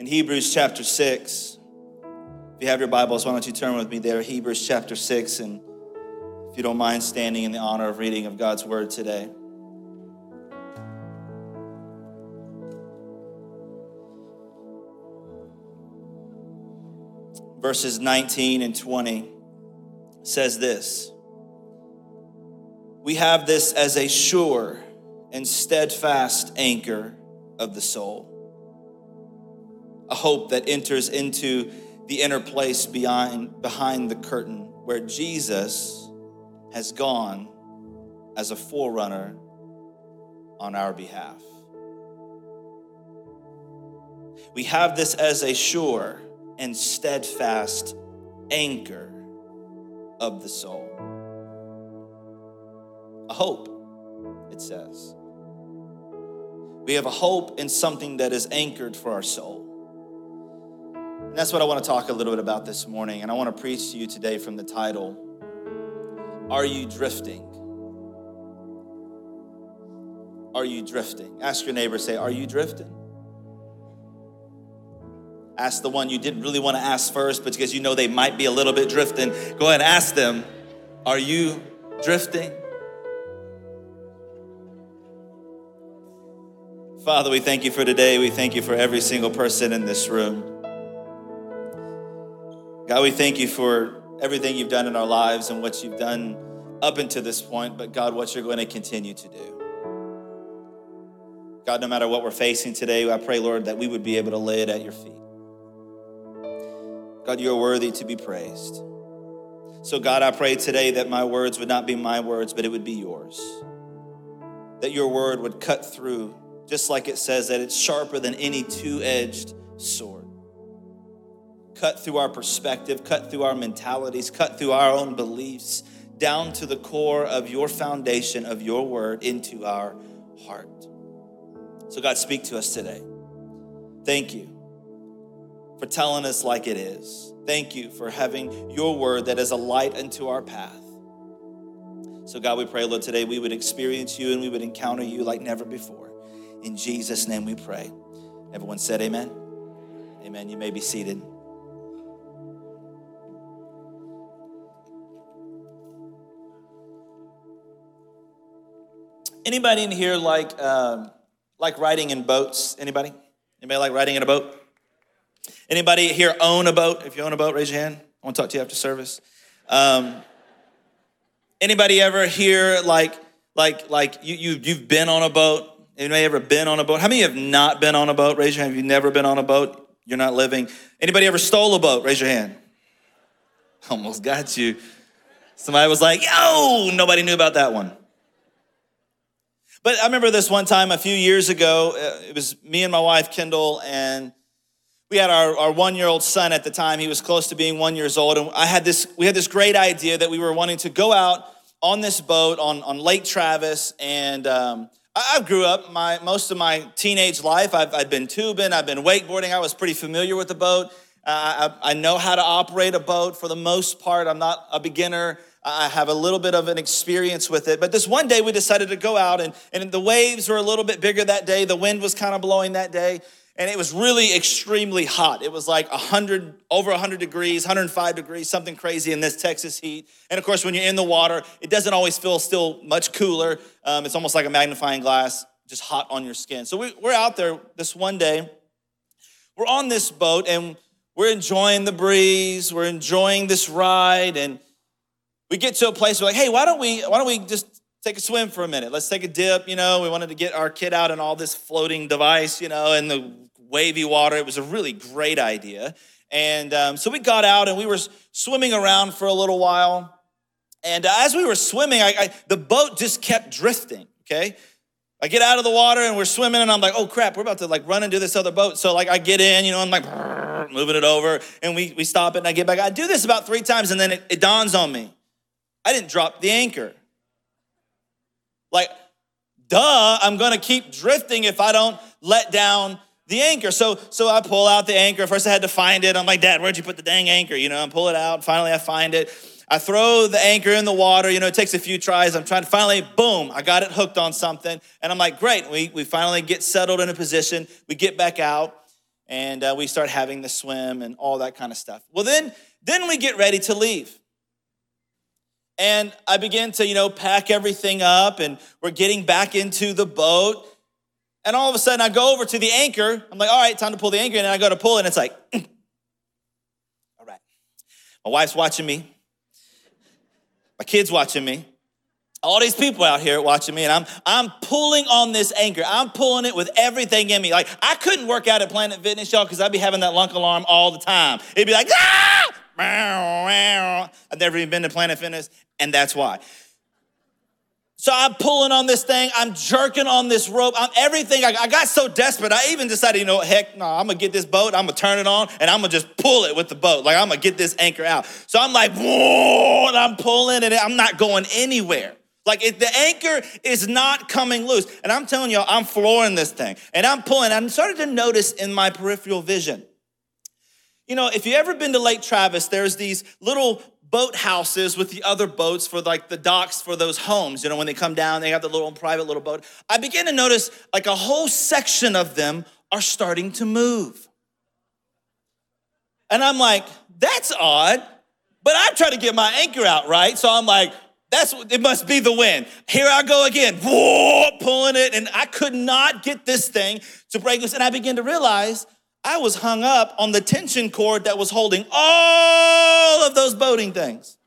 in Hebrews chapter 6. If you have your Bibles, why don't you turn with me there, Hebrews chapter 6, and if you don't mind standing in the honor of reading of God's word today. Verses 19 and 20 says this We have this as a sure and steadfast anchor of the soul, a hope that enters into the inner place behind, behind the curtain where Jesus has gone as a forerunner on our behalf. We have this as a sure and steadfast anchor of the soul. A hope, it says. We have a hope in something that is anchored for our soul. And that's what I want to talk a little bit about this morning. And I want to preach to you today from the title Are You Drifting? Are you drifting? Ask your neighbor, say, Are you drifting? Ask the one you didn't really want to ask first, but because you know they might be a little bit drifting, go ahead and ask them, Are you drifting? Father, we thank you for today. We thank you for every single person in this room. God, we thank you for everything you've done in our lives and what you've done up until this point, but God, what you're going to continue to do. God, no matter what we're facing today, I pray, Lord, that we would be able to lay it at your feet. God, you're worthy to be praised. So, God, I pray today that my words would not be my words, but it would be yours. That your word would cut through, just like it says that it's sharper than any two edged sword cut through our perspective, cut through our mentalities, cut through our own beliefs, down to the core of your foundation of your word into our heart. So, God, speak to us today. Thank you for telling us like it is. Thank you for having your word that is a light unto our path. So, God, we pray, Lord, today we would experience you and we would encounter you like never before. In Jesus' name we pray. Everyone said, Amen. Amen. You may be seated. Anybody in here like um, like riding in boats? Anybody? Anybody like riding in a boat? Anybody here own a boat? If you own a boat, raise your hand. I want to talk to you after service. Um, anybody ever here like like like you, you you've been on a boat? Anybody ever been on a boat? How many have not been on a boat? Raise your hand. Have you never been on a boat? You're not living. Anybody ever stole a boat? Raise your hand. Almost got you. Somebody was like, yo, nobody knew about that one. But I remember this one time a few years ago. Uh, it was me and my wife, Kendall, and we had our, our one-year-old son at the time. He was close to being one years old. And I had this, we had this great idea that we were wanting to go out on this boat on, on Lake Travis. And um, I, grew up my most of my teenage life. I've, I've been tubing, I've been wakeboarding. I was pretty familiar with the boat. Uh, I, I know how to operate a boat for the most part. I'm not a beginner. I have a little bit of an experience with it. But this one day we decided to go out, and, and the waves were a little bit bigger that day. The wind was kind of blowing that day, and it was really extremely hot. It was like 100, over 100 degrees, 105 degrees, something crazy in this Texas heat. And of course, when you're in the water, it doesn't always feel still much cooler. Um, it's almost like a magnifying glass, just hot on your skin. So we, we're out there this one day. We're on this boat, and we're enjoying the breeze. We're enjoying this ride, and we get to a place where like, hey, why don't we why don't we just take a swim for a minute? Let's take a dip. You know, we wanted to get our kid out in all this floating device, you know, in the wavy water. It was a really great idea. And um, so we got out and we were swimming around for a little while. And uh, as we were swimming, I, I, the boat just kept drifting. Okay, I get out of the water and we're swimming, and I'm like, oh crap, we're about to like run into this other boat. So like I get in, you know, I'm like moving it over, and we we stop it, and I get back. I do this about three times, and then it, it dawns on me. I didn't drop the anchor. Like, duh, I'm gonna keep drifting if I don't let down the anchor. So, so I pull out the anchor. First, I had to find it. I'm like, Dad, where'd you put the dang anchor? You know, I pull it out. Finally, I find it. I throw the anchor in the water. You know, it takes a few tries. I'm trying to finally, boom, I got it hooked on something. And I'm like, great. We, we finally get settled in a position. We get back out. and uh, we start having the swim and all that kind of stuff. Well, then, then we get ready to leave. And I begin to, you know, pack everything up and we're getting back into the boat. And all of a sudden I go over to the anchor. I'm like, all right, time to pull the anchor. And I go to pull it and it's like, all right. My wife's watching me. My kid's watching me all these people out here watching me and I'm I'm pulling on this anchor. I'm pulling it with everything in me. Like I couldn't work out at Planet Fitness, y'all, because I'd be having that lunk alarm all the time. It'd be like, ah! I've never even been to Planet Fitness, and that's why. So I'm pulling on this thing. I'm jerking on this rope. I'm everything. I, I got so desperate. I even decided, you know heck, no, I'm gonna get this boat. I'm gonna turn it on and I'm gonna just pull it with the boat. Like I'm gonna get this anchor out. So I'm like, whoa, and I'm pulling and I'm not going anywhere. Like it, the anchor is not coming loose. And I'm telling y'all, I'm flooring this thing. And I'm pulling. I'm starting to notice in my peripheral vision. You know, if you ever been to Lake Travis, there's these little boat houses with the other boats for like the docks for those homes. You know, when they come down, they have the little private little boat. I begin to notice like a whole section of them are starting to move. And I'm like, that's odd. But I'm trying to get my anchor out, right? So I'm like, that's it must be the wind. Here I go again, whoa, pulling it, and I could not get this thing to break loose. And I began to realize I was hung up on the tension cord that was holding all of those boating things.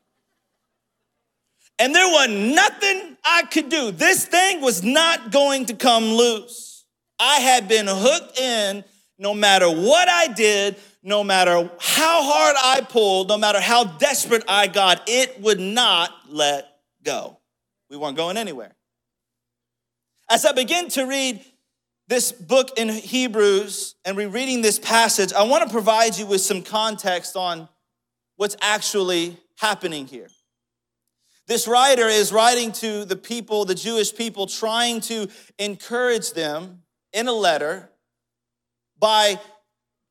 And there was nothing I could do. This thing was not going to come loose. I had been hooked in no matter what I did, no matter how hard I pulled, no matter how desperate I got, it would not let go. We weren't going anywhere. As I begin to read this book in Hebrews and rereading this passage, I want to provide you with some context on what's actually happening here. This writer is writing to the people, the Jewish people, trying to encourage them in a letter by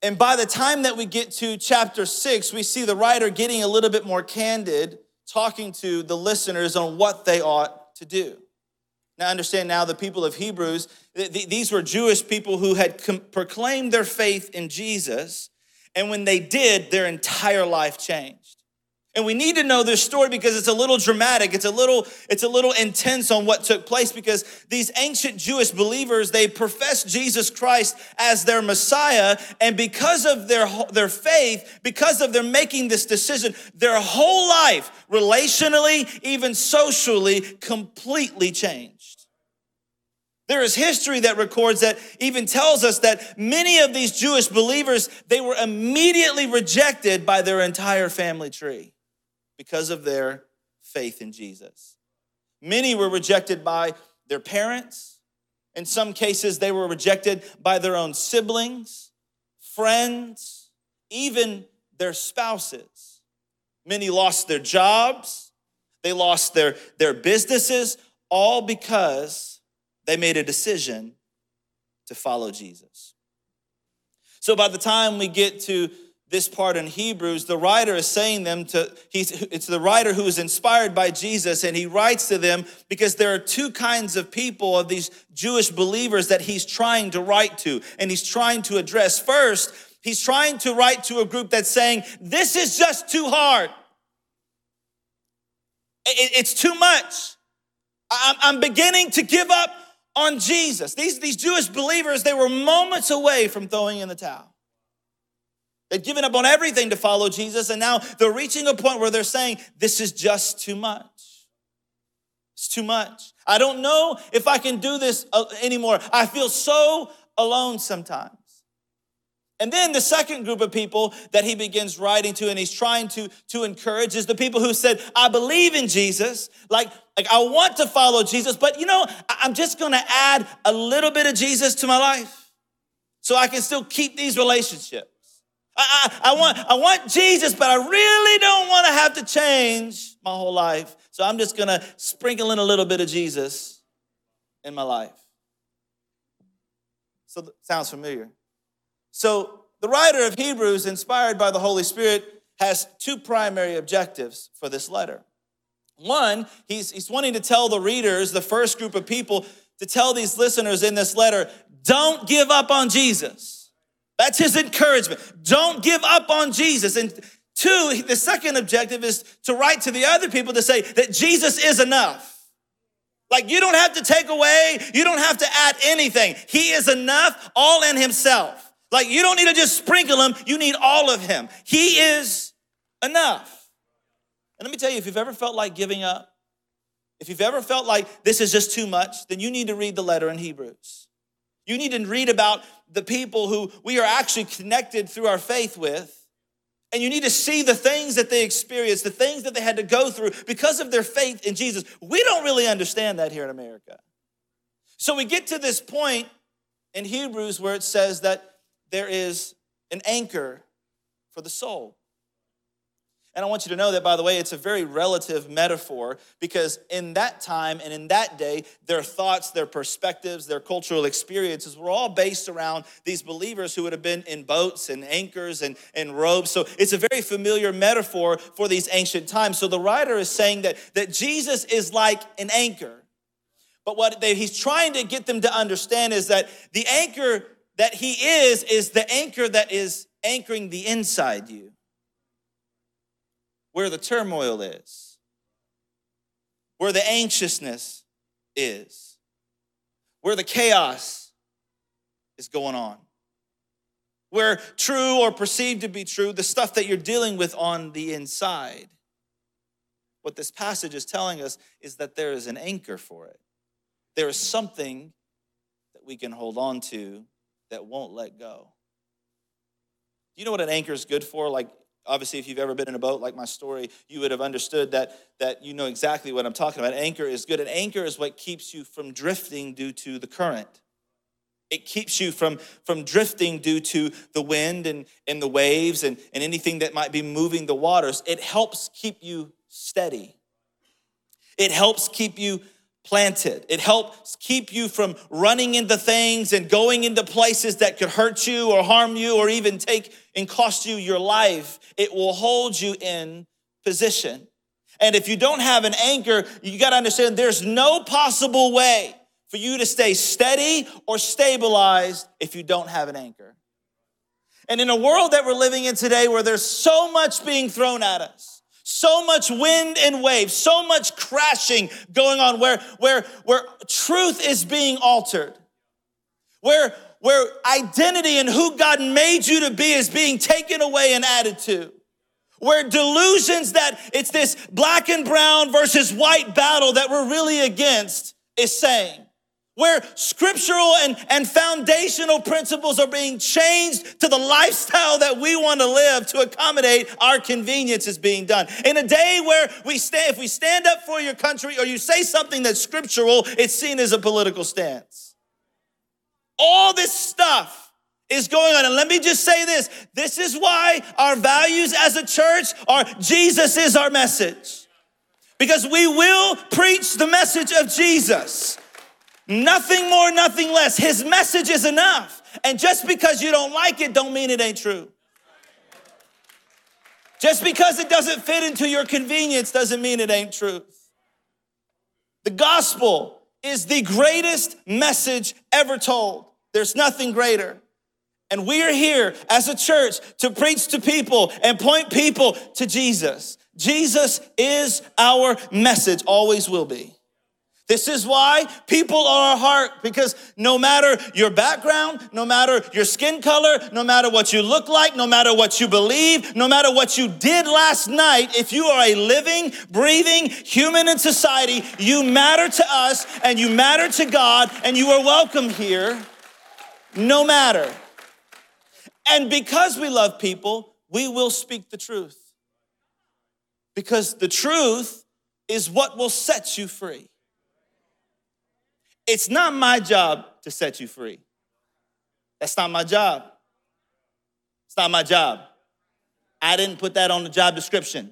and by the time that we get to chapter 6 we see the writer getting a little bit more candid talking to the listeners on what they ought to do. Now, understand now the people of Hebrews, these were Jewish people who had proclaimed their faith in Jesus, and when they did, their entire life changed. And we need to know this story because it's a little dramatic. It's a little, it's a little intense on what took place because these ancient Jewish believers, they professed Jesus Christ as their Messiah. And because of their, their faith, because of their making this decision, their whole life, relationally, even socially, completely changed. There is history that records that even tells us that many of these Jewish believers, they were immediately rejected by their entire family tree because of their faith in Jesus. Many were rejected by their parents. In some cases, they were rejected by their own siblings, friends, even their spouses. Many lost their jobs, they lost their, their businesses, all because they made a decision to follow Jesus. So by the time we get to this part in Hebrews, the writer is saying them to, he's, it's the writer who is inspired by Jesus, and he writes to them because there are two kinds of people, of these Jewish believers that he's trying to write to, and he's trying to address. First, he's trying to write to a group that's saying, This is just too hard. It's too much. I'm beginning to give up on Jesus. These, these Jewish believers, they were moments away from throwing in the towel. They've given up on everything to follow Jesus, and now they're reaching a point where they're saying, This is just too much. It's too much. I don't know if I can do this uh, anymore. I feel so alone sometimes. And then the second group of people that he begins writing to and he's trying to, to encourage is the people who said, I believe in Jesus. Like, like I want to follow Jesus, but you know, I'm just gonna add a little bit of Jesus to my life so I can still keep these relationships. I, I, I, want, I want Jesus, but I really don't want to have to change my whole life. So I'm just going to sprinkle in a little bit of Jesus in my life. So sounds familiar. So the writer of Hebrews, inspired by the Holy Spirit, has two primary objectives for this letter. One, he's, he's wanting to tell the readers, the first group of people, to tell these listeners in this letter, don't give up on Jesus. That's his encouragement. Don't give up on Jesus. And two, the second objective is to write to the other people to say that Jesus is enough. Like you don't have to take away, you don't have to add anything. He is enough all in himself. Like you don't need to just sprinkle him, you need all of him. He is enough. And let me tell you, if you've ever felt like giving up, if you've ever felt like this is just too much, then you need to read the letter in Hebrews. You need to read about the people who we are actually connected through our faith with. And you need to see the things that they experienced, the things that they had to go through because of their faith in Jesus. We don't really understand that here in America. So we get to this point in Hebrews where it says that there is an anchor for the soul. And I want you to know that, by the way, it's a very relative metaphor because in that time and in that day, their thoughts, their perspectives, their cultural experiences were all based around these believers who would have been in boats and anchors and, and robes. So it's a very familiar metaphor for these ancient times. So the writer is saying that, that Jesus is like an anchor. But what they, he's trying to get them to understand is that the anchor that he is, is the anchor that is anchoring the inside you where the turmoil is, where the anxiousness is, where the chaos is going on, where true or perceived to be true, the stuff that you're dealing with on the inside. What this passage is telling us is that there is an anchor for it. There is something that we can hold on to that won't let go. Do you know what an anchor is good for? Like obviously if you've ever been in a boat like my story you would have understood that that you know exactly what i'm talking about. Anchor is good an anchor is what keeps you from drifting due to the current. It keeps you from from drifting due to the wind and and the waves and and anything that might be moving the waters. It helps keep you steady. It helps keep you planted. It helps keep you from running into things and going into places that could hurt you or harm you or even take and cost you your life. It will hold you in position. And if you don't have an anchor, you got to understand there's no possible way for you to stay steady or stabilized if you don't have an anchor. And in a world that we're living in today where there's so much being thrown at us, so much wind and waves, so much crashing going on where, where, where truth is being altered, where, where identity and who God made you to be is being taken away and added to. Where delusions that it's this black and brown versus white battle that we're really against is saying where scriptural and, and foundational principles are being changed to the lifestyle that we want to live to accommodate our convenience is being done. In a day where we stand, if we stand up for your country or you say something that's scriptural, it's seen as a political stance. All this stuff is going on. And let me just say this this is why our values as a church are Jesus is our message. Because we will preach the message of Jesus. Nothing more, nothing less. His message is enough. And just because you don't like it, don't mean it ain't true. Just because it doesn't fit into your convenience doesn't mean it ain't truth. The gospel is the greatest message ever told. There's nothing greater. And we are here as a church to preach to people and point people to Jesus. Jesus is our message, always will be. This is why people are a heart because no matter your background, no matter your skin color, no matter what you look like, no matter what you believe, no matter what you did last night, if you are a living, breathing human in society, you matter to us and you matter to God and you are welcome here no matter. And because we love people, we will speak the truth. Because the truth is what will set you free. It's not my job to set you free. That's not my job. It's not my job. I didn't put that on the job description.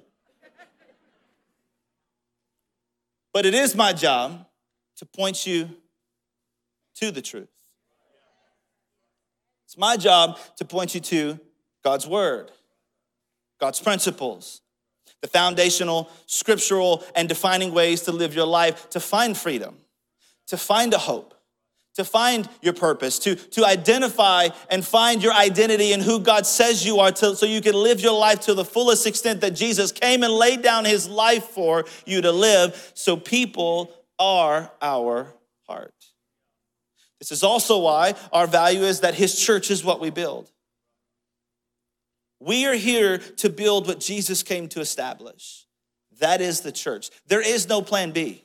But it is my job to point you to the truth. It's my job to point you to God's word, God's principles, the foundational, scriptural, and defining ways to live your life to find freedom to find a hope, to find your purpose, to, to identify and find your identity and who God says you are, to, so you can live your life to the fullest extent that Jesus came and laid down his life for you to live. So people are our heart. This is also why our value is that his church is what we build. We are here to build what Jesus came to establish. That is the church. There is no plan B.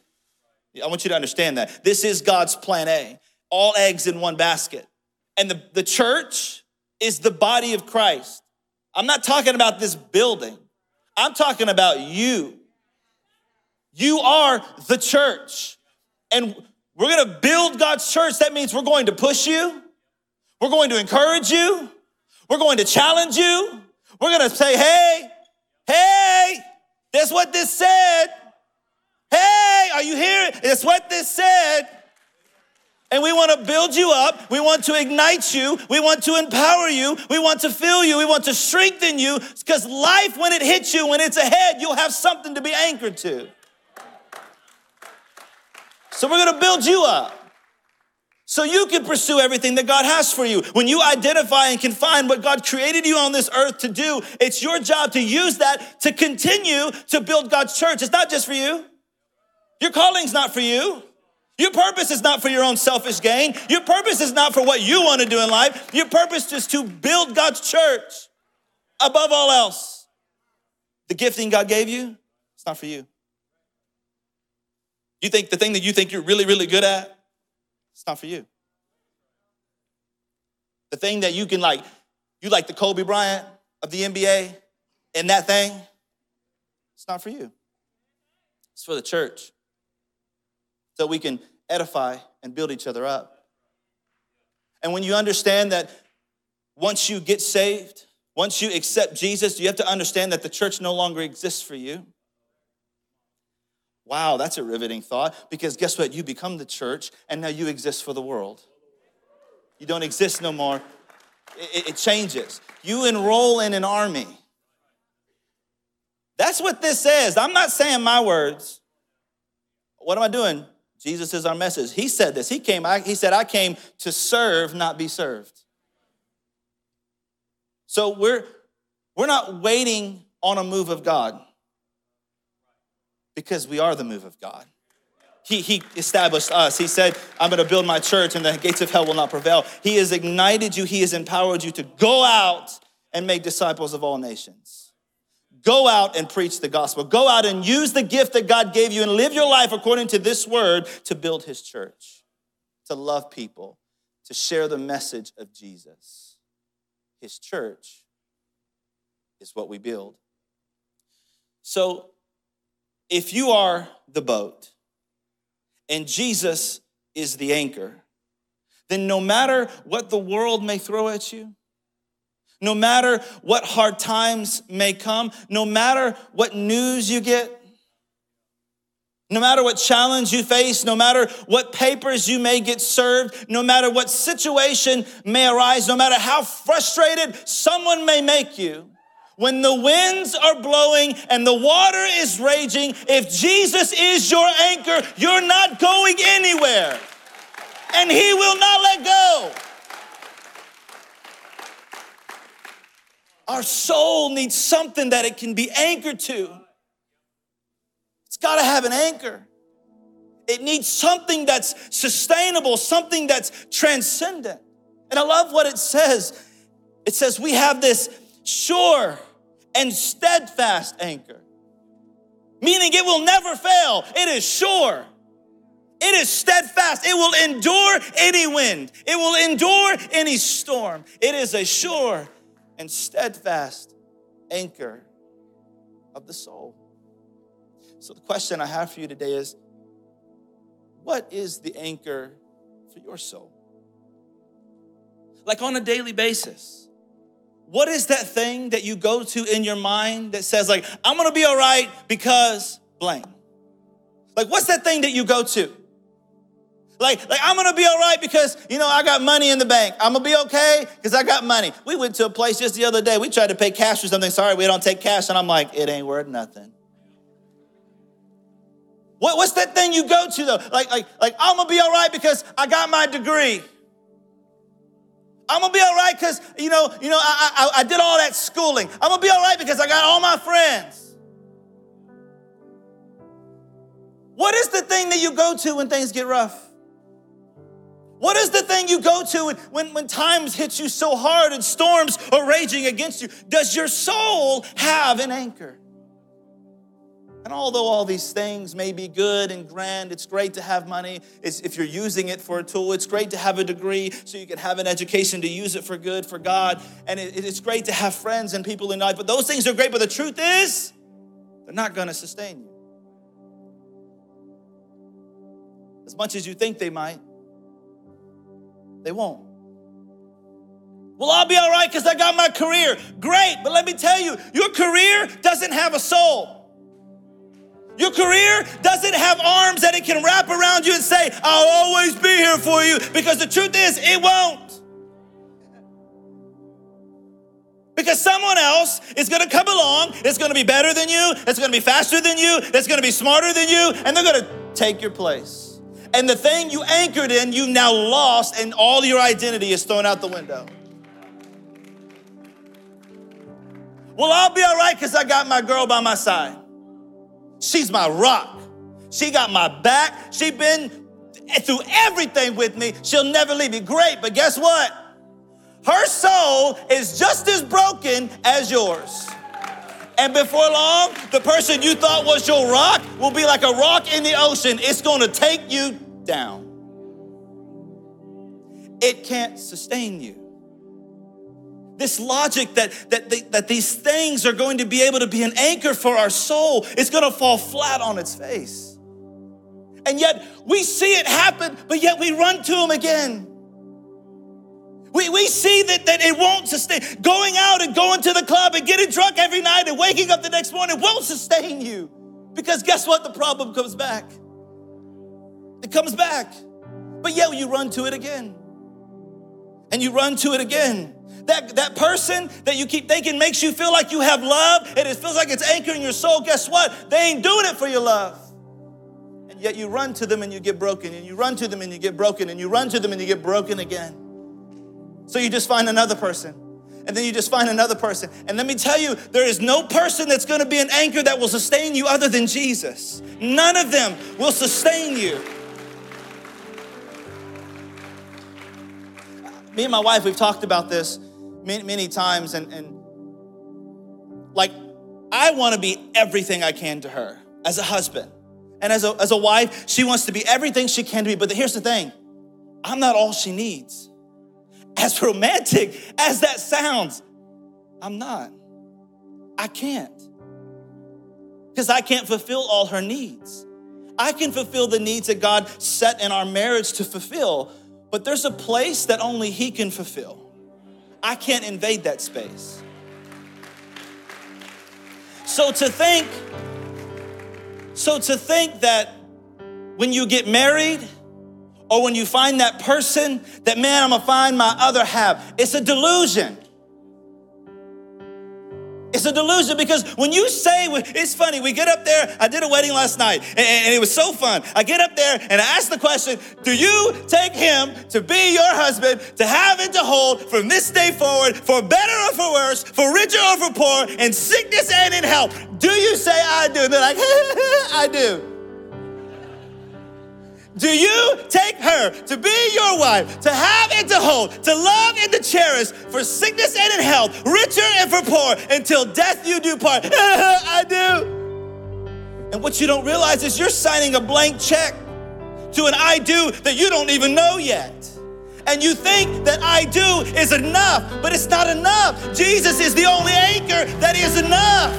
I want you to understand that. This is God's plan A all eggs in one basket. And the, the church is the body of Christ. I'm not talking about this building, I'm talking about you. You are the church. And we're gonna build God's church. That means we're going to push you, we're going to encourage you, we're going to challenge you, we're gonna say, hey, hey, that's what this said. Hey, are you here? That's what this said. And we want to build you up. We want to ignite you. We want to empower you. We want to fill you. We want to strengthen you because life, when it hits you, when it's ahead, you'll have something to be anchored to. So we're going to build you up so you can pursue everything that God has for you. When you identify and can find what God created you on this earth to do, it's your job to use that to continue to build God's church. It's not just for you. Your calling's not for you. Your purpose is not for your own selfish gain. Your purpose is not for what you want to do in life. Your purpose is to build God's church above all else. The gifting God gave you, it's not for you. You think the thing that you think you're really, really good at, it's not for you. The thing that you can like, you like the Kobe Bryant of the NBA and that thing, it's not for you. It's for the church so we can edify and build each other up. And when you understand that once you get saved, once you accept Jesus, you have to understand that the church no longer exists for you. Wow, that's a riveting thought because guess what? You become the church and now you exist for the world. You don't exist no more. It, it changes. You enroll in an army. That's what this says. I'm not saying my words. What am I doing? Jesus is our message. He said this. He came, I, he said, I came to serve, not be served. So we're we're not waiting on a move of God because we are the move of God. He, he established us. He said, I'm going to build my church and the gates of hell will not prevail. He has ignited you, He has empowered you to go out and make disciples of all nations. Go out and preach the gospel. Go out and use the gift that God gave you and live your life according to this word to build his church, to love people, to share the message of Jesus. His church is what we build. So, if you are the boat and Jesus is the anchor, then no matter what the world may throw at you, no matter what hard times may come, no matter what news you get, no matter what challenge you face, no matter what papers you may get served, no matter what situation may arise, no matter how frustrated someone may make you, when the winds are blowing and the water is raging, if Jesus is your anchor, you're not going anywhere. And He will not let go. Our soul needs something that it can be anchored to. It's got to have an anchor. It needs something that's sustainable, something that's transcendent. And I love what it says. It says, We have this sure and steadfast anchor, meaning it will never fail. It is sure. It is steadfast. It will endure any wind. It will endure any storm. It is a sure and steadfast anchor of the soul. So, the question I have for you today is what is the anchor for your soul? Like on a daily basis. What is that thing that you go to in your mind that says, like, I'm gonna be all right because blank? Like, what's that thing that you go to? Like, like I'm gonna be all right because you know I got money in the bank. I'm gonna be okay because I got money. We went to a place just the other day. We tried to pay cash for something. Sorry, we don't take cash, and I'm like, it ain't worth nothing. What, what's that thing you go to though? Like, like, like, I'm gonna be all right because I got my degree. I'm gonna be all right because you know, you know, I, I, I did all that schooling. I'm gonna be all right because I got all my friends. What is the thing that you go to when things get rough? What is the thing you go to when, when, when times hit you so hard and storms are raging against you? Does your soul have an anchor? And although all these things may be good and grand, it's great to have money. It's, if you're using it for a tool, it's great to have a degree so you can have an education to use it for good, for God. And it, it's great to have friends and people in life. But those things are great. But the truth is, they're not going to sustain you. As much as you think they might, they won't. Well, I'll be all right because I got my career. Great, but let me tell you, your career doesn't have a soul. Your career doesn't have arms that it can wrap around you and say, I'll always be here for you, because the truth is, it won't. Because someone else is gonna come along, it's gonna be better than you, it's gonna be faster than you, it's gonna be smarter than you, and they're gonna take your place. And the thing you anchored in, you've now lost, and all your identity is thrown out the window. Well, I'll be all right because I got my girl by my side. She's my rock. She got my back. She been through everything with me. She'll never leave me. Great, but guess what? Her soul is just as broken as yours. And before long, the person you thought was your rock will be like a rock in the ocean. It's going to take you down. It can't sustain you. This logic that, that, that these things are going to be able to be an anchor for our soul is going to fall flat on its face. And yet we see it happen, but yet we run to them again. We, we see that, that it won't sustain. Going out and going to the club and getting drunk every night and waking up the next morning won't sustain you. Because guess what? The problem comes back. It comes back. But yet you run to it again. And you run to it again that, that person that you keep thinking makes you feel like you have love and it feels like it's anchoring your soul, guess what? They ain't doing it for your love. And yet you run to them and you get broken, and you run to them and you get broken, and you run to them and you get broken again. So you just find another person. And then you just find another person. And let me tell you, there is no person that's gonna be an anchor that will sustain you other than Jesus. None of them will sustain you. Me and my wife, we've talked about this many, many times, and, and like, I want to be everything I can to her as a husband. And as a, as a wife, she wants to be everything she can to me. But here's the thing I'm not all she needs. As romantic as that sounds, I'm not. I can't. Because I can't fulfill all her needs. I can fulfill the needs that God set in our marriage to fulfill, but there's a place that only He can fulfill. I can't invade that space. So to think, so to think that when you get married or when you find that person, that man, I'm gonna find my other half, it's a delusion. It's a delusion because when you say, it's funny, we get up there, I did a wedding last night and, it was so fun. I get up there and I ask the question Do you take him to be your husband, to have and to hold from this day forward, for better or for worse, for richer or for poor, in sickness and in health? Do you say, I do? And they're like, I do. Do you take her to be your wife, to have and to hold, to love and to cherish, for sickness and in health, richer and for poor, until death you do part? I do. And what you don't realize is you're signing a blank check to an I do that you don't even know yet. And you think that I do is enough, but it's not enough. Jesus is the only anchor that is enough.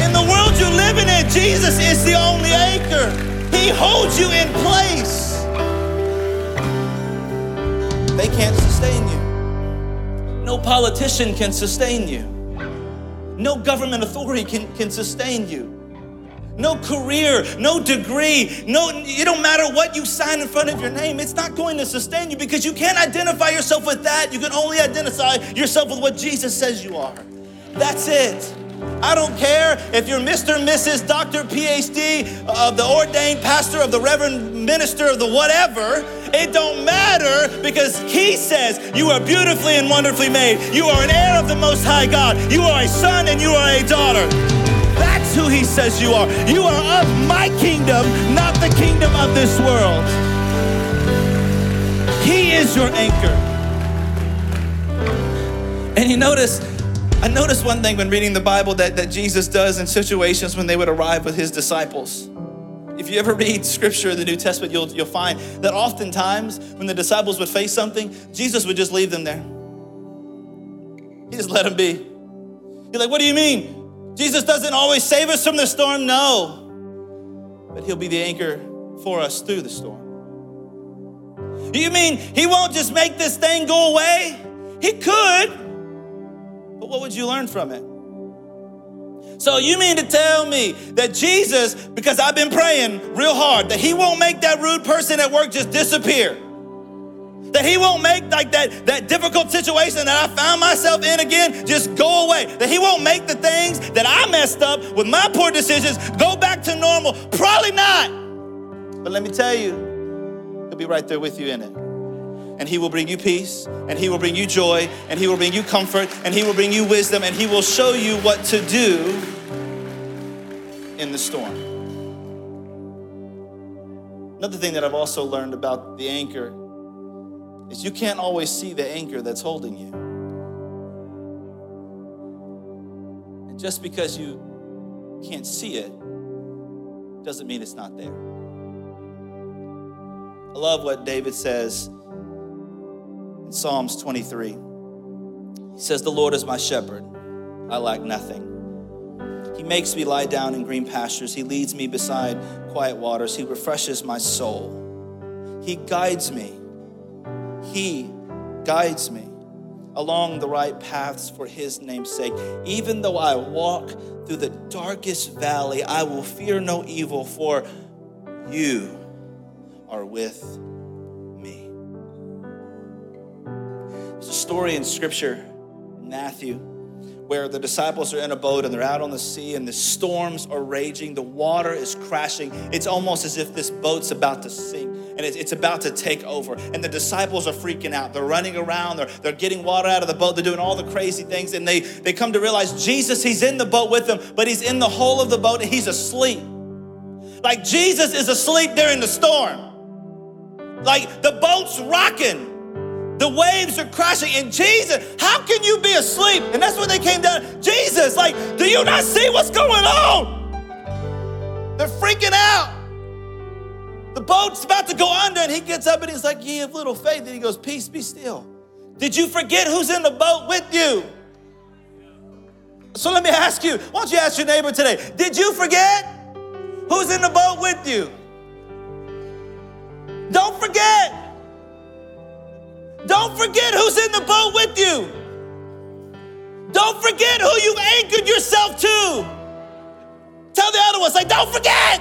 In the world you're living in, Jesus is the only anchor. He holds you in place. They can't sustain you. No politician can sustain you. No government authority can, can sustain you. No career, no degree, no, it don't matter what you sign in front of your name, it's not going to sustain you because you can't identify yourself with that. You can only identify yourself with what Jesus says you are. That's it. I don't care if you're Mr., Mrs., Dr., PhD, of the ordained pastor, of the reverend minister, of the whatever. It don't matter because he says you are beautifully and wonderfully made. You are an heir of the Most High God. You are a son and you are a daughter. That's who he says you are. You are of my kingdom, not the kingdom of this world. He is your anchor. And you notice, I noticed one thing when reading the Bible that, that Jesus does in situations when they would arrive with his disciples. If you ever read scripture the New Testament, you'll, you'll find that oftentimes when the disciples would face something, Jesus would just leave them there. He just let them be. You're like, what do you mean? Jesus doesn't always save us from the storm? No. But he'll be the anchor for us through the storm. You mean he won't just make this thing go away? He could, but what would you learn from it? So you mean to tell me that Jesus, because I've been praying real hard, that he won't make that rude person at work just disappear? That he won't make like that, that difficult situation that I found myself in again just go away. That he won't make the things that I messed up with my poor decisions go back to normal. Probably not. But let me tell you, He'll be right there with you in it. And He will bring you peace, and He will bring you joy, and He will bring you comfort, and He will bring you wisdom, and He will show you what to do in the storm. Another thing that I've also learned about the anchor is you can't always see the anchor that's holding you. And just because you can't see it doesn't mean it's not there. I love what David says Psalms 23. He says, The Lord is my shepherd, I lack nothing. He makes me lie down in green pastures. He leads me beside quiet waters. He refreshes my soul. He guides me. He guides me along the right paths for his name's sake. Even though I walk through the darkest valley, I will fear no evil, for you are with There's a story in scripture, Matthew, where the disciples are in a boat and they're out on the sea and the storms are raging, the water is crashing. It's almost as if this boat's about to sink and it's, about to take over. And the disciples are freaking out. They're running around, they're, they're getting water out of the boat, they're doing all the crazy things. And they, they come to realize Jesus, he's in the boat with them, but he's in the hole of the boat and he's asleep. Like Jesus is asleep during the storm. Like the boat's rocking. The waves are crashing. And Jesus, how can you be asleep? And that's when they came down. Jesus, like, do you not see what's going on? They're freaking out. The boat's about to go under, and he gets up and he's like, Ye have little faith. And he goes, Peace, be still. Did you forget who's in the boat with you? So let me ask you, why don't you ask your neighbor today? Did you forget who's in the boat with you? Don't forget. Don't forget who's in the boat with you. Don't forget who you've anchored yourself to. Tell the other one, say, don't forget.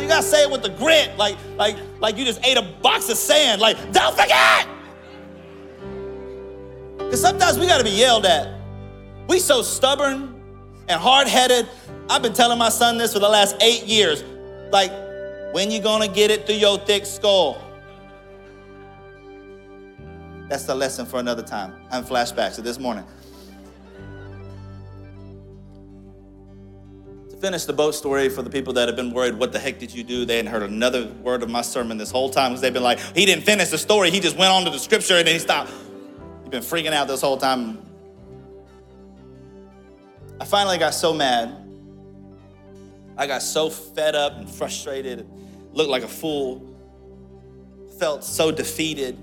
You gotta say it with the grit, like, like, like you just ate a box of sand. Like, don't forget. Because sometimes we gotta be yelled at. We so stubborn and hard-headed. I've been telling my son this for the last eight years. Like, when you gonna get it through your thick skull? That's the lesson for another time. I'm flashbacks to this morning. To finish the boat story for the people that have been worried, what the heck did you do? They hadn't heard another word of my sermon this whole time because they've been like, he didn't finish the story. He just went on to the scripture and then he stopped. You've been freaking out this whole time. I finally got so mad. I got so fed up and frustrated looked like a fool, felt so defeated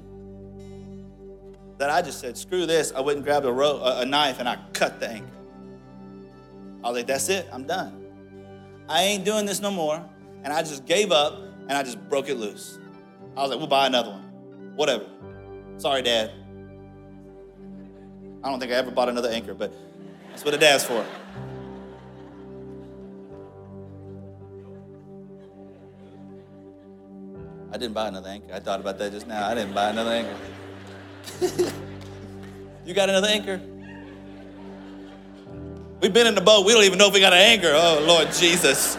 that I just said, screw this. I went and grabbed a, ro- a knife and I cut the anchor. I was like, that's it, I'm done. I ain't doing this no more. And I just gave up and I just broke it loose. I was like, we'll buy another one. Whatever. Sorry, Dad. I don't think I ever bought another anchor, but that's what a dad's for. I didn't buy another anchor. I thought about that just now. I didn't buy another anchor. you got another anchor? We've been in the boat, we don't even know if we got an anchor. Oh, Lord Jesus.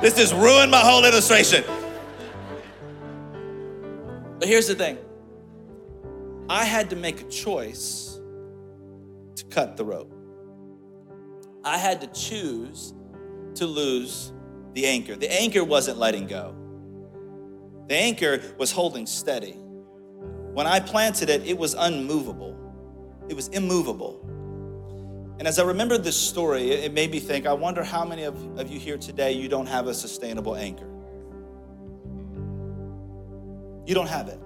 This just ruined my whole illustration. But here's the thing I had to make a choice to cut the rope. I had to choose to lose the anchor. The anchor wasn't letting go, the anchor was holding steady. When I planted it, it was unmovable, it was immovable. And as I remember this story, it made me think I wonder how many of, of you here today you don't have a sustainable anchor. You don't have it.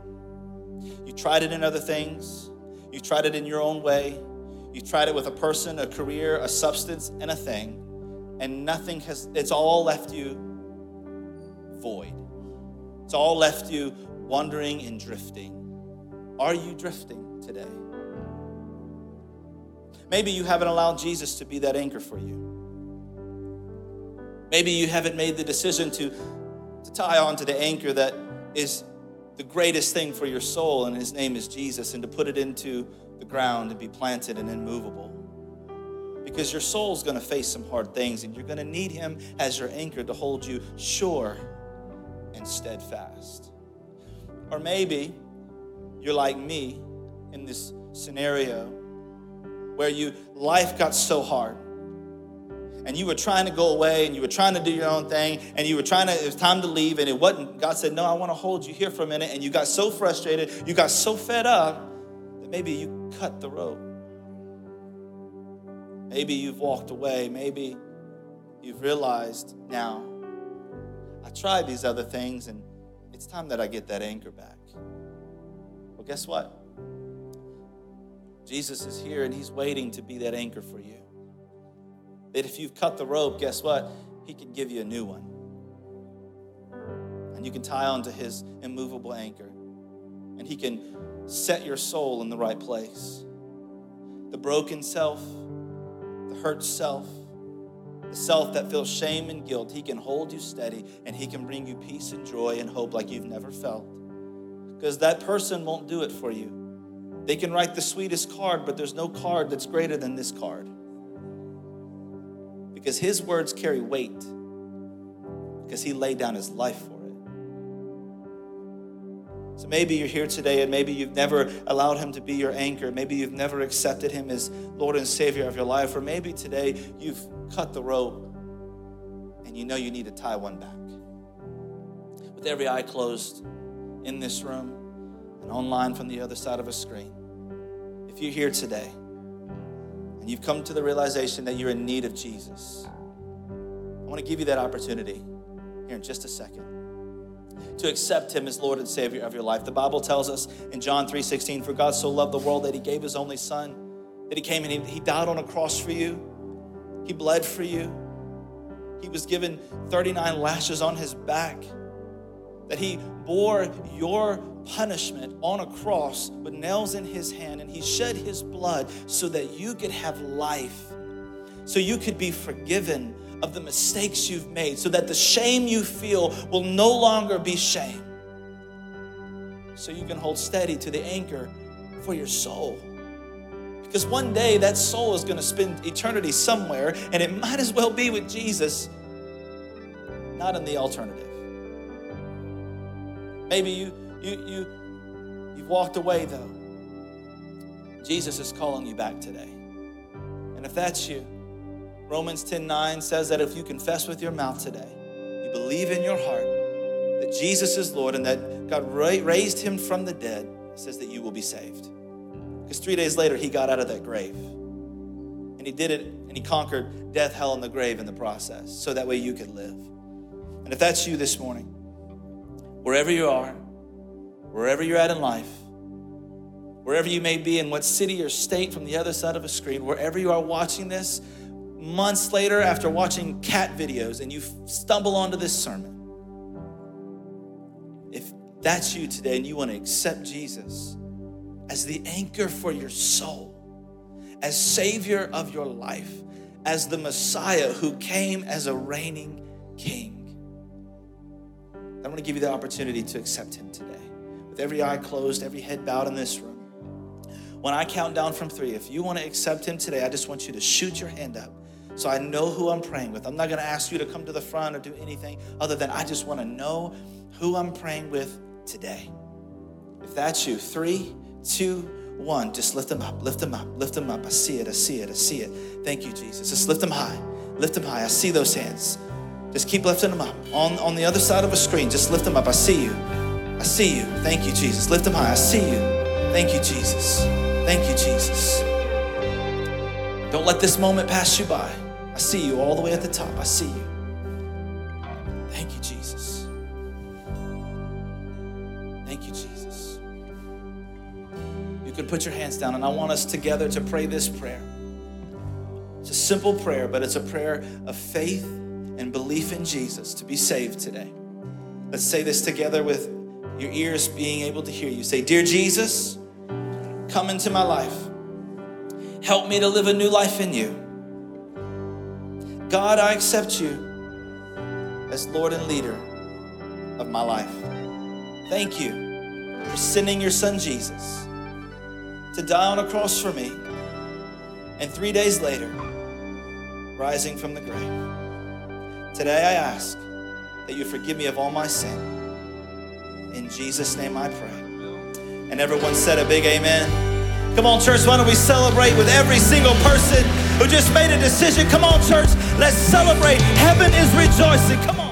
You tried it in other things, you tried it in your own way, you tried it with a person, a career, a substance, and a thing, and nothing has, it's all left you void. It's all left you wandering and drifting. Are you drifting today? Maybe you haven't allowed Jesus to be that anchor for you. Maybe you haven't made the decision to, to tie on to the anchor that is the greatest thing for your soul, and his name is Jesus, and to put it into the ground and be planted and immovable. Because your soul's gonna face some hard things, and you're gonna need him as your anchor to hold you sure and steadfast. Or maybe you're like me in this scenario where you life got so hard. And you were trying to go away and you were trying to do your own thing and you were trying to it was time to leave and it wasn't god said no i want to hold you here for a minute. And you got so frustrated you got so fed up that maybe you cut the rope. Maybe you've walked away. Maybe you've realized now i tried these other things and it's time that i get that anchor back well guess what jesus is here and he's waiting to be that anchor for you that if you've cut the rope, guess what? He can give you a new one. And you can tie onto his immovable anchor. And he can set your soul in the right place. The broken self, the hurt self, the self that feels shame and guilt, he can hold you steady and he can bring you peace and joy and hope like you've never felt. Because that person won't do it for you. They can write the sweetest card, but there's no card that's greater than this card because his words carry weight because he laid down his life for it. So maybe you're here today and maybe you've never allowed him to be your anchor. Maybe you've never accepted him as Lord and Savior of your life. Or maybe today you've cut the rope and you know you need to tie one back. With every eye closed in this room and online from the other side of a screen, if you're here today, and you've come to the realization that you're in need of Jesus, I want to give you that opportunity here in just a second to accept him as Lord and Savior of your life. The Bible tells us in John 3:16, for God so loved the world that he gave his only son, that he came and he, he died on a cross for you. He bled for you. He was given 39 lashes on his back. That he bore your punishment on a cross with nails in his hand, and he shed his blood so that you could have life, so you could be forgiven of the mistakes you've made, so that the shame you feel will no longer be shame. So you can hold steady to the anchor for your soul. Because one day that soul is going to spend eternity somewhere, and it might as well be with Jesus, not in the alternative. Maybe you you, you, you've walked away though. Jesus is calling you back today. And if that's you, Romans 10 9 says that if you confess with your mouth today, you believe in your heart that Jesus is Lord and that God raised him from the dead, says that you will be saved. Because three days later, he got out of that grave. And he did it, and he conquered death, hell, and the grave in the process, so that way you could live. And if that's you this morning, wherever you are, wherever you're at in life, wherever you may be, in what city or state from the other side of a screen, wherever you are watching this, months later after watching cat videos and you stumble onto this sermon, if that's you today and you want to accept Jesus as the anchor for your soul, as Savior of your life, as the Messiah who came as a reigning King, I want to give you the opportunity to accept Him today with every eye closed, every head bowed in this room. When I count down from three, if you want to accept Him today, I just want you to shoot your hand up so I know who I'm praying with. I'm not going to ask you to come to the front or do anything other than I just want to know who I'm praying with today. If that's you, three, two, one, just lift them up, lift them up, lift them up. I see it, I see it, I see it. Thank you, Jesus. Just lift them high, lift them high. I see those hands. Just keep lifting them up. On, on the other side of a screen, just lift them up. I see you. I see you. Thank you, Jesus. Lift them high. I see you. Thank you, Jesus. Thank you, Jesus. Don't let this moment pass you by. I see you all the way at the top. I see you. Thank you, Jesus. Thank you, Jesus. You can put your hands down, and I want us together to pray this prayer. It's a simple prayer, but it's a prayer of faith and belief in Jesus to be saved today. Let's say this together with your ears being able to hear you. Say, Dear Jesus, come into my life. Help me to live a new life in you. God, I accept you as Lord and leader of my life. Thank you for sending your son Jesus to die on a cross for me and three days later, rising from the grave. Today I ask that you forgive me of all my sin. In Jesus' name I pray. And everyone said a big amen. Come on, church, why don't we celebrate with every single person who just made a decision? Come on, church, let's celebrate. Heaven is rejoicing. Come on.